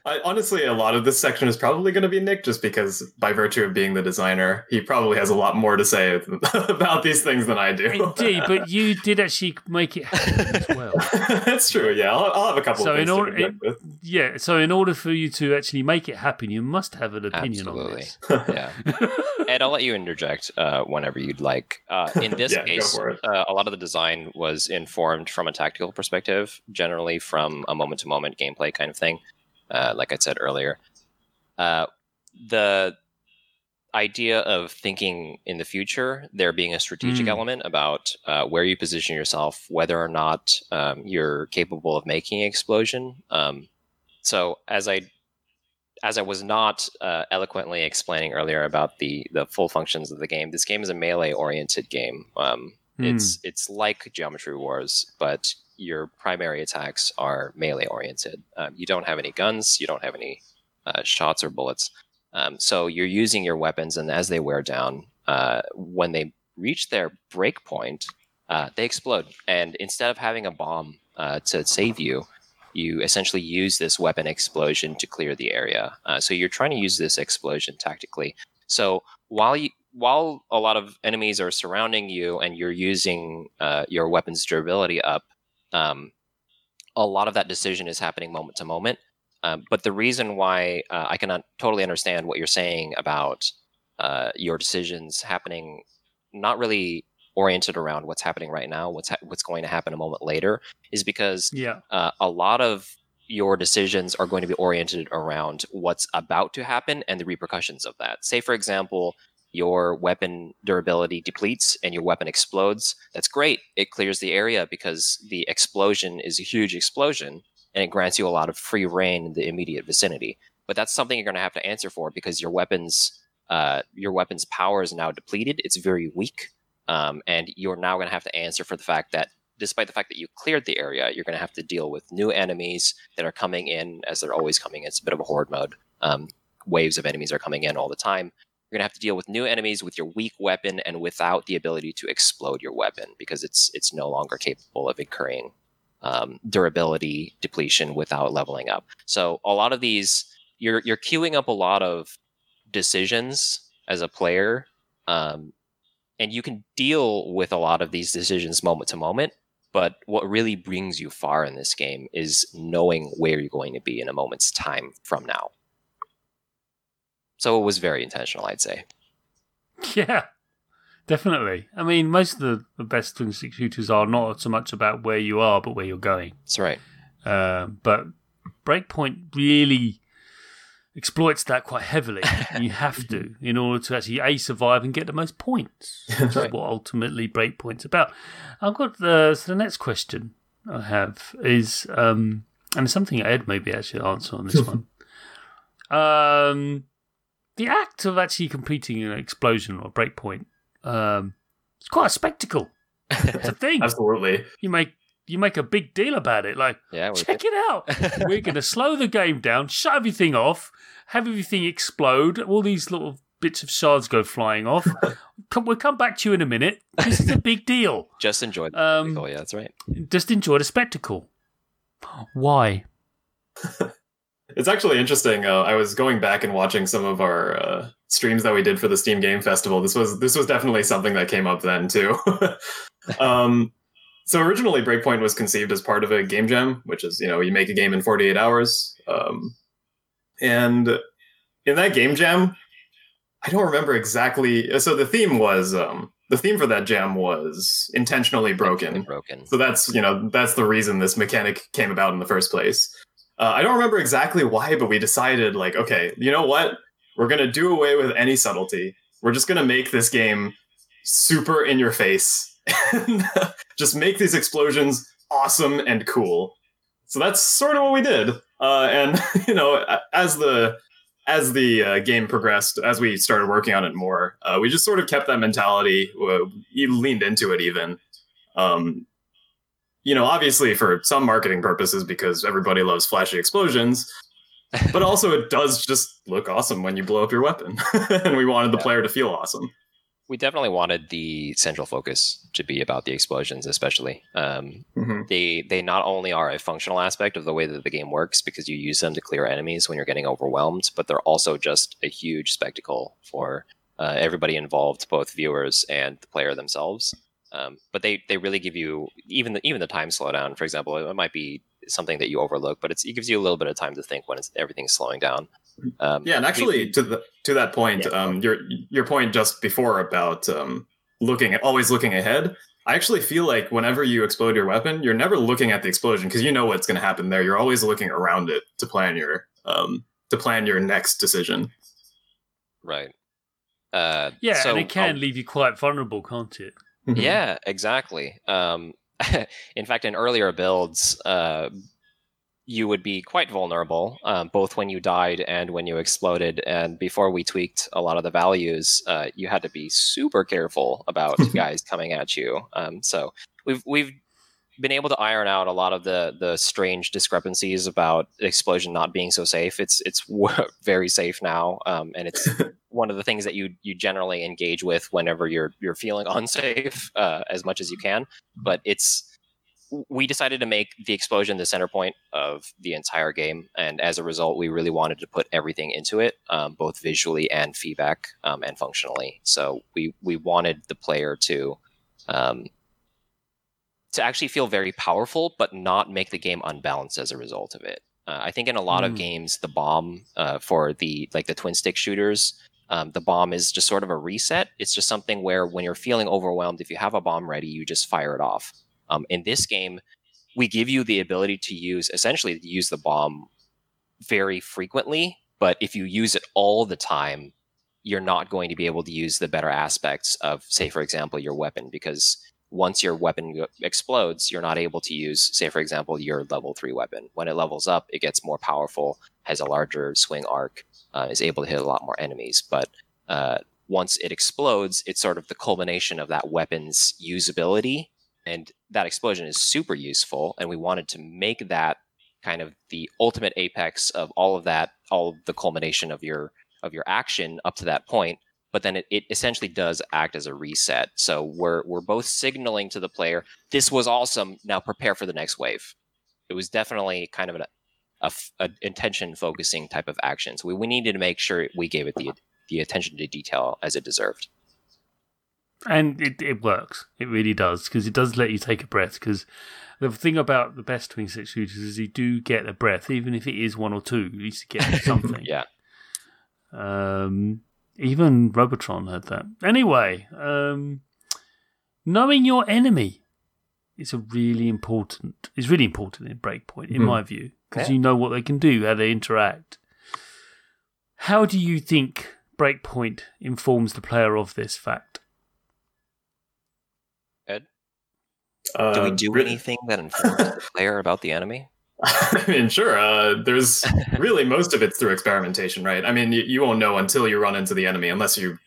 I, honestly, a lot of this section is probably going to be Nick, just because by virtue of being the designer, he probably has a lot more to say [laughs] about these things than I do. Indeed, but you did actually make it happen as [laughs] well. That's true. Yeah, I'll, I'll have a couple So of in things to order- object with. Yeah, so in order for you to actually make it happen, you must have an opinion Absolutely. on this. [laughs] yeah. Ed, I'll let you interject uh, whenever you'd like. Uh, in this Yeah, case, uh, a lot of the design was informed from a tactical perspective, generally from a moment to moment gameplay kind of thing, uh, like I said earlier. Uh, the idea of thinking in the future, there being a strategic Mm. element about uh, where you position yourself, whether or not um, you're capable of making an explosion. Um, so, as I as I was not uh, eloquently explaining earlier about the the full functions of the game, this game is a melee oriented game. Um, It's it's like Geometry Wars, but your primary attacks are melee oriented. Um, you don't have any guns, you don't have any uh, shots or bullets. Um, so you're using your weapons, and as they wear down, uh, when they reach their break point, uh, they explode. And instead of having a bomb uh, to save you, you essentially use this weapon explosion to clear the area. Uh, so you're trying to use this explosion tactically. So while you while a lot of enemies are surrounding you and you're using uh, your weapon's durability up, um, a lot of that decision is happening moment to moment. Um, but the reason why uh, I cannot totally understand what you're saying about uh, your decisions happening, not really oriented around what's happening right now, what's ha- what's going to happen a moment later, is because Yeah. uh, a lot of your decisions are going to be oriented around what's about to happen and the repercussions of that. Say, for example, your weapon durability depletes and your weapon explodes. That's great. It clears the area because the explosion is a huge explosion and it grants you a lot of free reign in the immediate vicinity. But that's something you're going to have to answer for because your weapons, uh, your weapon's power is now depleted. It's very weak, um, and you're now going to have to answer for the fact that despite the fact that you cleared the area, you're going to have to deal with new enemies that are coming in as they're always coming in. It's a bit of a horde mode. Um, waves of enemies are coming in all the time. You're to have to deal with new enemies with your weak weapon and without the ability to explode your weapon because it's it's no longer capable of incurring um, durability depletion without leveling up. So a lot of these, you're you're queuing up a lot of decisions as a player, um, and you can deal with a lot of these decisions moment to moment. But what really brings you far in this game is knowing where you're going to be in a moment's time from now. So it was very intentional, I'd say. [laughs] Yeah, definitely. I mean, most of the, the best twin stick shooters are not so much about where you are, but where you're going. That's right. Uh, but Breakpoint really exploits that quite heavily. [laughs] you have to in order to actually a survive and get the most points, [laughs] which Right. is what ultimately Breakpoint's about. I've got the so the next question I have is, um, and it's something Ed maybe actually answer on this one. Um, the act of actually completing an explosion or a breakpoint, um, it's quite a spectacle. It's a [laughs] thing. Absolutely. You make you make a big deal about it. Like, Yeah, we check it out. [laughs] We're going to slow the game down, shut everything off, have everything explode. All these little bits of shards go flying off. [laughs] come, we'll come back to you in a minute. This is a big deal. just enjoy the Um, spectacle. Yeah, that's right. Just enjoy the spectacle. Why? It's actually interesting. Uh, I was going back and watching some of our uh, streams that we did for the Steam Game Festival. This was this was definitely something that came up then too. [laughs] um, so originally, Breakpoint was conceived as part of a game jam, which is you know you make a game in 48 hours. Um, and in that game jam, I don't remember exactly. So the theme was um, the theme for that jam was intentionally broken. Broken. So that's you know that's the reason this mechanic came about in the first place. Uh, I don't remember exactly why, but we decided like, okay, you know what? We're gonna do away with any subtlety. We're just gonna make this game super in your face, [laughs] just make these explosions awesome and cool. So that's sort of what we did. Uh, and [laughs] you know, as the as the uh, game progressed, as we started working on it more, uh, we just sort of kept that mentality. Uh, we leaned into it even. Um, you know, obviously for some marketing purposes because everybody loves flashy explosions, but [laughs] also it does just look awesome when you blow up your weapon. [laughs] and we wanted the Yeah. player to feel awesome. We definitely wanted the central focus to be about the explosions, especially. Um, hmm they they not only are a functional aspect of the way that the game works because you use them to clear enemies when you're getting overwhelmed, but they're also just a huge spectacle for uh, everybody involved, both viewers and the player themselves. Um, but they they really give you even the, even the time slowdown. For example, it might be something that you overlook, but it's, it gives you a little bit of time to think when it's, everything's slowing down. Um, Yeah, and we- actually, to the to that point, Yeah. um, your your point just before about um, looking at always looking ahead. I actually feel like whenever you explode your weapon, you're never looking at the explosion because you know what's going to happen there. You're always looking around it to plan your um, to plan your next decision. right. Uh, Yeah, so and it can I'll- leave you quite vulnerable, can't it? [laughs] Yeah, exactly. Um, [laughs] in fact, in earlier builds, uh, you would be quite vulnerable, um, both when you died and when you exploded. And before we tweaked a lot of the values, uh, you had to be super careful about [laughs] guys coming at you. Um, so we've we've been able to iron out a lot of the the strange discrepancies about explosion not being so safe. It's it's [laughs] very safe now, um, and it's [laughs] one of the things that you you generally engage with whenever you're you're feeling [laughs] unsafe uh, as much as you can. But it's we decided to make the explosion the center point of the entire game, and as a result, we really wanted to put everything into it, um, both visually and feedback um, and functionally. So we we wanted the player to. Um, to actually feel very powerful, but not make the game unbalanced as a result of it. Uh, I think in a lot of Mm. games, the bomb uh, for the like the twin stick shooters, um, the bomb is just sort of a reset. It's just something where when you're feeling overwhelmed, if you have a bomb ready, you just fire it off. Um, in this game, we give you the ability to use essentially to use the bomb very frequently, but if you use it all the time, you're not going to be able to use the better aspects of, say, for example, your weapon because once your weapon explodes, you're not able to use, say, for example, your level three weapon. When it levels up, it gets more powerful, has a larger swing arc, uh, is able to hit a lot more enemies. But uh, once it explodes, it's sort of the culmination of that weapon's usability. And that explosion is super useful. And we wanted to make that kind of the ultimate apex of all of that, all of the culmination of your of your action up to that point but then it, it essentially does act as a reset. So we're we're both signaling to the player, this was awesome. Now prepare for the next wave. It was definitely kind of an a, a intention focusing type of action. So we, we needed to make sure we gave it the the attention to detail as it deserved. And it, it works. It really does because it does let you take a breath. Because the thing about the best twin stick shooters is you do get a breath, even if it is one or two. At least you get [laughs] something. Yeah. Um, even Robotron had that. Anyway, um, knowing your enemy is a really important. Is really important in Breakpoint, in Mhm. my view, because Yeah. you know what they can do, how they interact. How do you think Breakpoint informs the player of this fact? Ed, Uh, do we do re- anything that informs the player about the enemy? [laughs] I mean, sure. Uh, there's really most of it's through experimentation, right? I mean, you, you won't know until you run into the enemy, unless you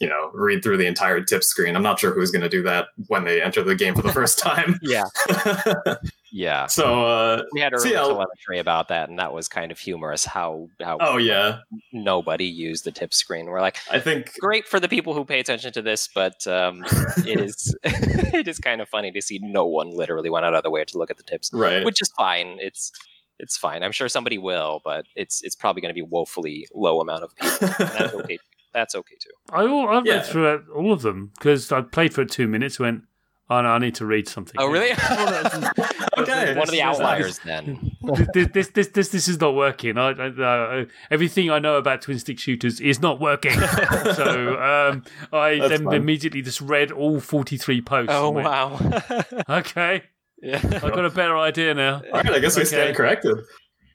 you know read through the entire tip screen. I'm not sure who's going to do that when they enter the game for the first [laughs] time. yeah, [laughs] yeah. So uh, we had a so yeah, telemetry about that, and that was kind of humorous. How how oh yeah, nobody used the tip screen. We're like, I think great for the people who pay attention to this, but um, it is [laughs] it is kind of funny to see no one literally went out of the way to look at the tips, right. which is fine. It's it's fine. I'm sure somebody will, but it's it's probably going to be woefully low amount of people. Okay. That's okay too. I all, I read Yeah. through it, all of them because I played for two minutes. Went, oh no, I need to read something. Oh really? [laughs] [laughs] Okay. One of the outliers then. this, this, this, this, this is not working. I, I, uh, everything I know about twin stick shooters is not working. [laughs] so um, I That's then fine. immediately just read all 43 posts. Oh went, wow. Okay, yeah. I've got a better idea now. All right, I guess we Okay. stand corrected.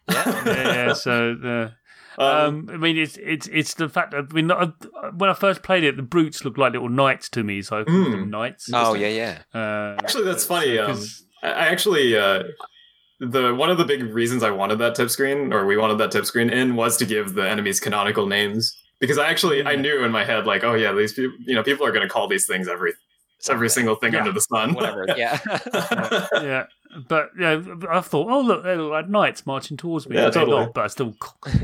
yeah, yeah. So, uh, Um, um, I mean, it's it's it's the fact that I mean, uh, when I first played it, the brutes looked like little knights to me, so I called Mm. them knights. Oh yeah, yeah. Uh, actually, that's funny. Um, 'cause- I I actually uh, the one of the big reasons I wanted that tip screen, or we wanted that tip screen in, was to give the enemies canonical names. Because I actually I Mm. knew in my head like, oh yeah, these people, you know, people are going to call these things every every single thing Yeah. under the sun. Whatever. [laughs] Yeah. yeah, but yeah, I thought, oh look, they look like knights marching towards me. Yeah, totally. not, but I still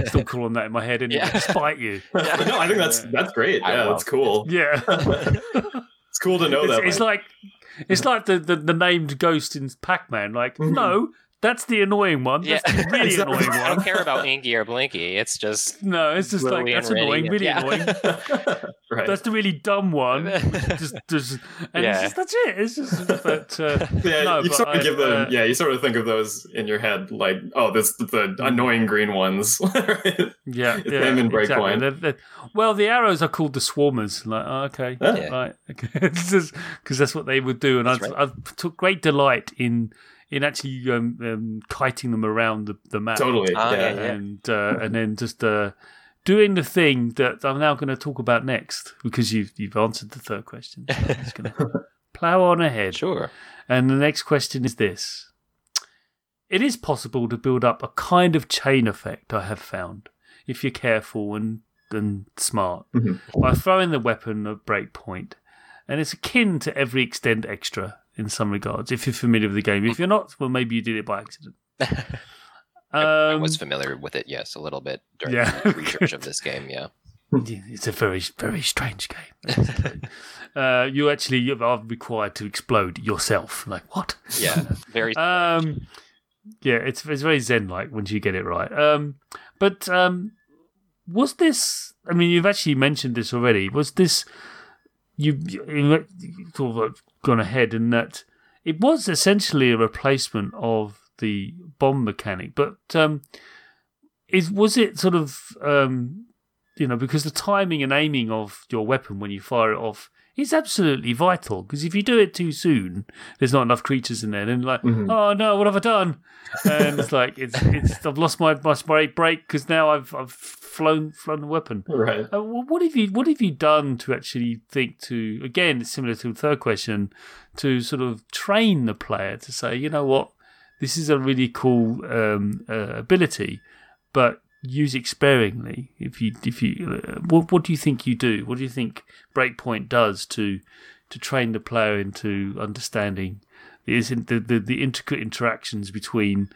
still call them that in my head, anyway, Yeah. despite you. [laughs] no, I think that's that's great. I Yeah, will. that's cool. Yeah, [laughs] It's cool to know it's, that. it's like it's like the, the, the named ghost in Pac-Man. Like, Mhm. no, that's the annoying one. That's Yeah. the [laughs] really annoying one. I don't care about Inky or Blinky. It's just [laughs] No, it's just like that's annoying, really yeah. annoying. [laughs] right. That's the really dumb one. just, just, and Yeah. it's just, that's it. It's just, but uh, yeah, no, you but sort of I- give them. uh, yeah, you sort of think of those in your head, like, oh, this the annoying green ones. right? yeah, It's yeah, them in exactly. They're- they're- well, the arrows are called the swarmers. Like, oh, okay, Yeah. right, okay, because that's what they would do, and I, That's I took great delight in in actually um, um, kiting them around the, the map. Totally. Ah, yeah. yeah, yeah. and uh, and then just uh, doing the thing that I'm now going to talk about next because you've you've answered the third question. So I'm just going [laughs] to plow on ahead. sure. And the next question is this: It is possible to build up a kind of chain effect. I have found if you're careful and and smart Mhm. by throwing the weapon at breakpoint, and it's akin to every extend extra in some regards. If you're familiar with the game, if you're not, well, maybe you did it by accident. [laughs] I Um, was familiar with it, yes, a little bit during Yeah. the research of this game. Yeah. [laughs] It's a very, very strange game. [laughs] uh, you actually are required to explode yourself. Like what? Yeah. Very. Um, yeah, it's it's very zen like once you get it right. Um, but um, was this? I mean, you've actually mentioned this already. Was this? You, you you sort of gone ahead in that it was essentially a replacement of the bomb mechanic, but um, is was it sort of um, you know because the timing and aiming of your weapon when you fire it off is absolutely vital because if you do it too soon, there's not enough creatures in there. Then like, Mhm. oh no, what have I done? And it's like it's it's I've lost my my brake brake because now I've I've flown flown the weapon. Right. Uh, what have you What have you done to actually think to again? It's similar to the third question to sort of train the player to say, you know what, this is a really cool um, uh, ability, but use it sparingly. If you if you what what do you think you do? What do you think Breakpoint does to to train the player into understanding the the the, the intricate interactions between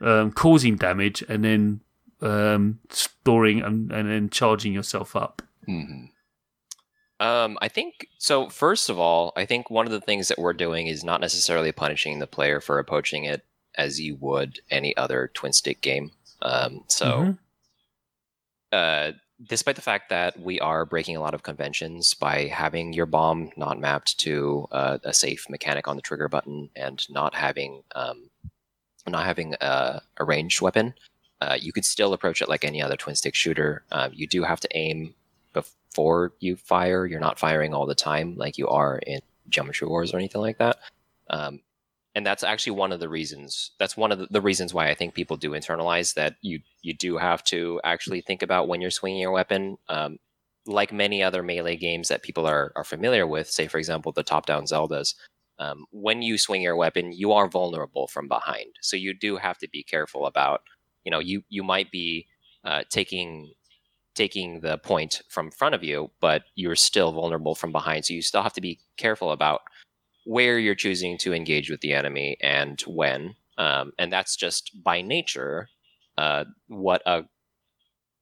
um, causing damage and then um, storing and, and then charging yourself up. Mhm. Um, I think so. First of all, I think one of the things that we're doing is not necessarily punishing the player for approaching it as you would any other twin stick game. Um, so, Mhm. Uh, despite the fact that we are breaking a lot of conventions by having your bomb not mapped to uh, a safe mechanic on the trigger button and not having um, not having a, a ranged weapon, uh, you could still approach it like any other twin stick shooter. Um, you do have to aim before you fire. You're not firing all the time like you are in Geometry Wars or anything like that. Um, and that's actually one of the reasons. That's one of the, the reasons why I think people do internalize that you you do have to actually think about when you're swinging your weapon. Um, like many other melee games that people are are familiar with, say for example the top down Zeldas. Um, when you swing your weapon, you are vulnerable from behind, so you do have to be careful about. You know, you you might be uh, taking taking the point from front of you, but you're still vulnerable from behind. So you still have to be careful about where you're choosing to engage with the enemy and when. Um, and that's just by nature uh, what a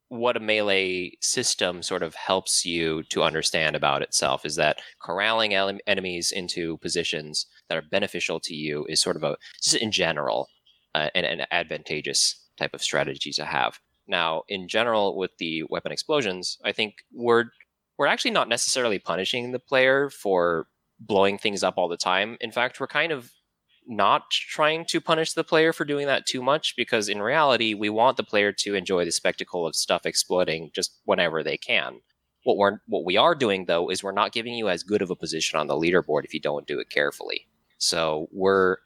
what a melee system sort of helps you to understand about itself is that corralling enemies into positions that are beneficial to you is sort of a just in general uh, an, an advantageous type of strategy to have. Now, in general, with the weapon explosions, I think we're we're actually not necessarily punishing the player for blowing things up all the time. In fact, we're kind of not trying to punish the player for doing that too much because in reality, we want the player to enjoy the spectacle of stuff exploding just whenever they can. What we're what we are doing though is we're not giving you as good of a position on the leaderboard if you don't do it carefully. So we're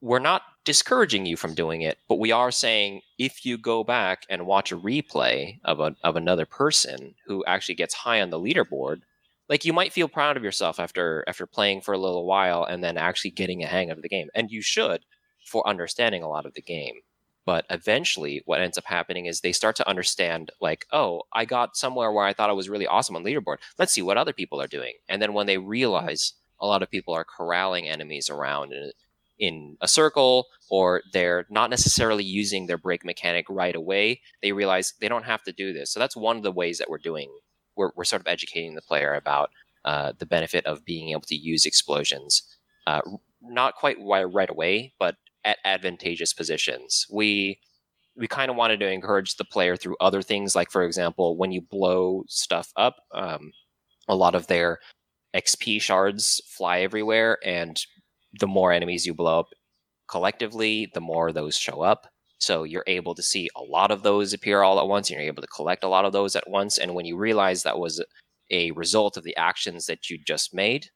we're not discouraging you from doing it, but we are saying if you go back and watch a replay of a, of another person who actually gets high on the leaderboard, like you might feel proud of yourself after after playing for a little while and then actually getting a hang of the game, and you should for understanding a lot of the game. But eventually, what ends up happening is they start to understand, like, oh, I got somewhere where I thought I was really awesome on leaderboard. Let's see what other people are doing. And then when they realize a lot of people are corralling enemies around and in a circle or they're not necessarily using their break mechanic right away, they realize they don't have to do this. So that's one of the ways that we're doing. We're, we're sort of educating the player about uh, the benefit of being able to use explosions, uh, not quite right away, but at advantageous positions. We we kind of wanted to encourage the player through other things, like for example, when you blow stuff up, um, a lot of their XP shards fly everywhere, and the more enemies you blow up collectively, the more those show up. So you're able to see a lot of those appear all at once, and you're able to collect a lot of those at once. And when you realize that was a result of the actions that you just made,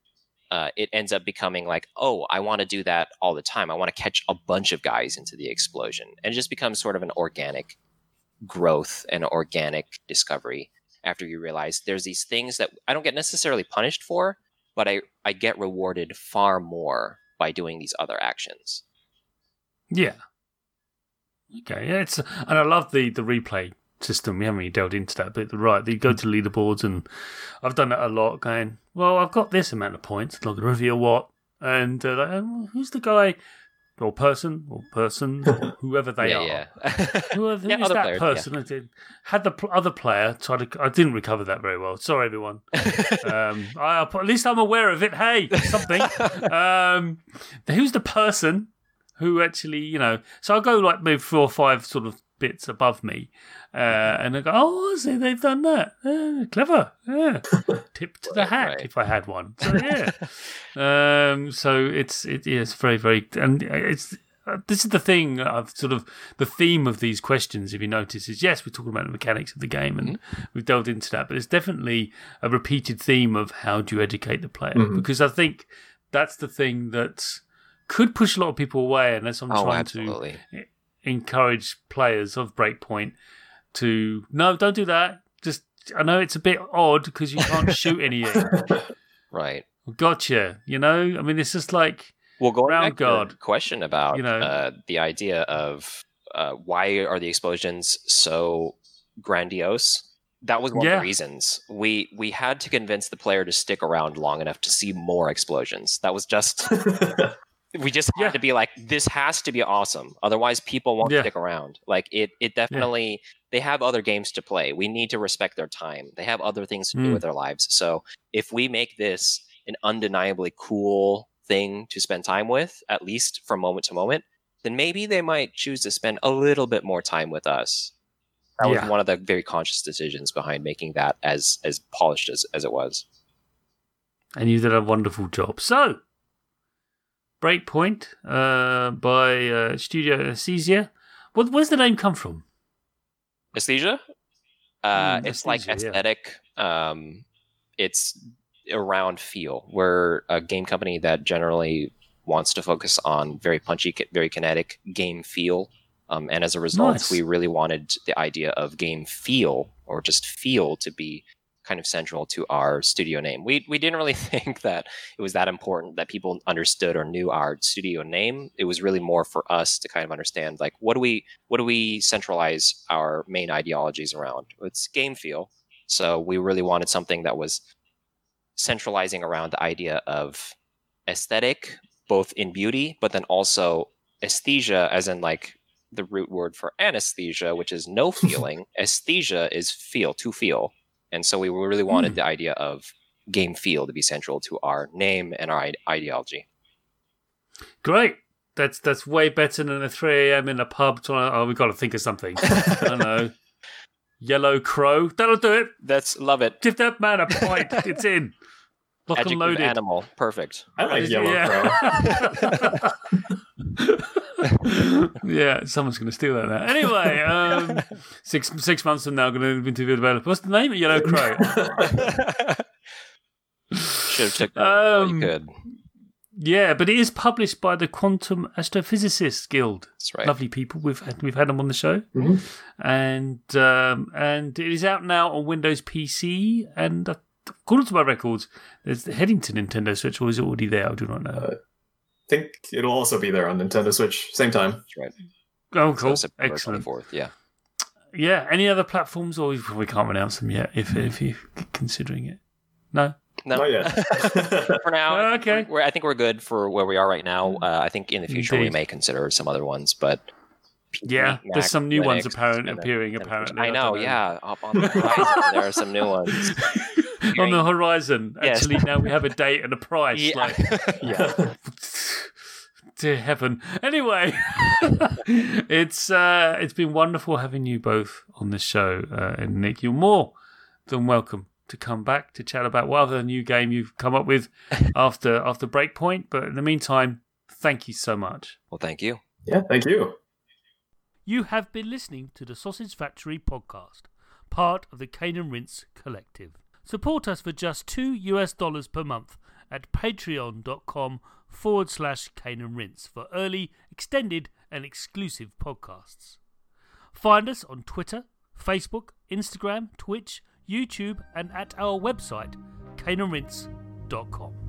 uh, it ends up becoming like, oh, I want to do that all the time. I want to catch a bunch of guys into the explosion. And it just becomes sort of an organic growth and organic discovery after you realize there's these things that I don't get necessarily punished for, but I, I get rewarded far more by doing these other actions. Yeah. Okay. Yeah, it's and I love the the replay system. We haven't really delved into that, but right, you go to leaderboards, and I've done that a lot. Going, well, I've got this amount of points. Not going to reveal what, and uh, like, oh, who's the guy? or person or person or [laughs] whoever they yeah, are. Yeah, [laughs] who, who yeah, is that players, person? yeah. I did, had the pl- other player try to. I didn't recover that very well. Sorry, everyone. [laughs] um, I, at least I'm aware of it. Hey, something. um, who's the person who actually, you know? So I'll go like maybe four or five sort of bits above me, uh, and I go, oh, I see, they've done that. Uh, clever. Yeah. [laughs] Tip to the hat right. if I had one. So yeah. [laughs] um, so it's it is very very and it's. Uh, this is the thing I've sort of the theme of these questions. If you notice, is yes, we're talking about the mechanics of the game, and we've delved into that. But it's definitely a repeated theme of how do you educate the player, Mhm. because I think that's the thing that could push a lot of people away unless I'm oh, trying to encourage players of Breakpoint to no, don't do that. Just I know it's a bit odd because you can't [laughs] shoot anything. Right. Gotcha. You know, I mean, it's just like Well, going Round back to your guard. question about You know. uh, the idea of uh, why are the explosions so grandiose? That was one of the reasons we we had to convince the player to stick around long enough to see more explosions. That was just [laughs] we just had Yeah. to be like this has to be awesome otherwise people won't Yeah. stick around like it it definitely they have other games to play we need to respect their time they have other things to do Mm. with their lives so if we make this an undeniably cool thing to spend time with at least from moment to moment then maybe they might choose to spend a little bit more time with us that Yeah. was one of the very conscious decisions behind making that as as polished as, as it was and you did a wonderful job. So, Breakpoint uh, by uh, Studio Aesthesia. What, where's the name come from? Aesthesia? Uh, Mm, it's like aesthesia, yeah. aesthetic. Um, it's around feel. We're a game company that generally wants to focus on very punchy, very kinetic game feel. Um, and as a result, Nice. we really wanted the idea of game feel or just feel to be kind of central to our studio name. We we didn't really [laughs] think that it was that important that people understood or knew our studio name. It was really more for us to kind of understand like what do we what do we centralize our main ideologies around? It's game feel. So we really wanted something that was centralizing around the idea of aesthetic, both in beauty, but then also aesthesia, as in like the root word for anesthesia, which is no [laughs] feeling. aesthesia is feel, to feel. And so we really wanted mm. the idea of game feel to be central to our name and our ideology. Great. That's that's way better than a 3 a.m. in a pub. Trying, oh, we've got to think of something. I don't know. [laughs] Yellow Crow. That'll do it. That's love it. Give that man a point. [laughs] it's in. Lock Adjective and loaded. Animal. Perfect. I like Yellow yeah. Crow. [laughs] [laughs] yeah, someone's going to steal that now. Anyway, um, [laughs] six six months from now, I'm going to interview a developer. What's the name? Of Yellow Crow. [laughs] Should have checked that. Um, good. Yeah, but it is published by the Quantum Astrophysicists Guild. That's right. Lovely people. We've had, we've had them on the show, mm-hmm. and um, and it is out now on Windows PC. And according to my records, there's heading to Nintendo Switch, or is it already there? I do not know. I think it'll also be there on Nintendo Switch, same time. That's right. Oh, cool! So Excellent. 24th, yeah. Yeah. Any other platforms, or we can't announce them yet? If if you're considering it, no. No, not yet. [laughs] for now, okay. We're, I think we're good for where we are right now. Uh, I think in the future Indeed. we may consider some other ones, but yeah, Mac, there's some new Linux, ones apparent appearing. And, apparently, I know. I yeah, up on the [laughs] horizon, there are some new ones [laughs] on the horizon. Yes. Actually, now we have a date and a price. Yeah. Like, [laughs] yeah. Dear heaven. Anyway, it's uh, it's been wonderful having you both on the show, uh, and Nick, you're more than welcome to come back to chat about what other new game you've come up with after after Breakpoint. But in the meantime, thank you so much. Well, thank you. Yeah, thank you. You have been listening to the Sausage Factory podcast, part of the Cane and Rinse Collective. Support us for just two US dollars per month at patreon.com forward slash Cane and Rinse for early, extended, and exclusive podcasts. Find us on Twitter, Facebook, Instagram, Twitch, YouTube, and at our website, caneandrinse.com.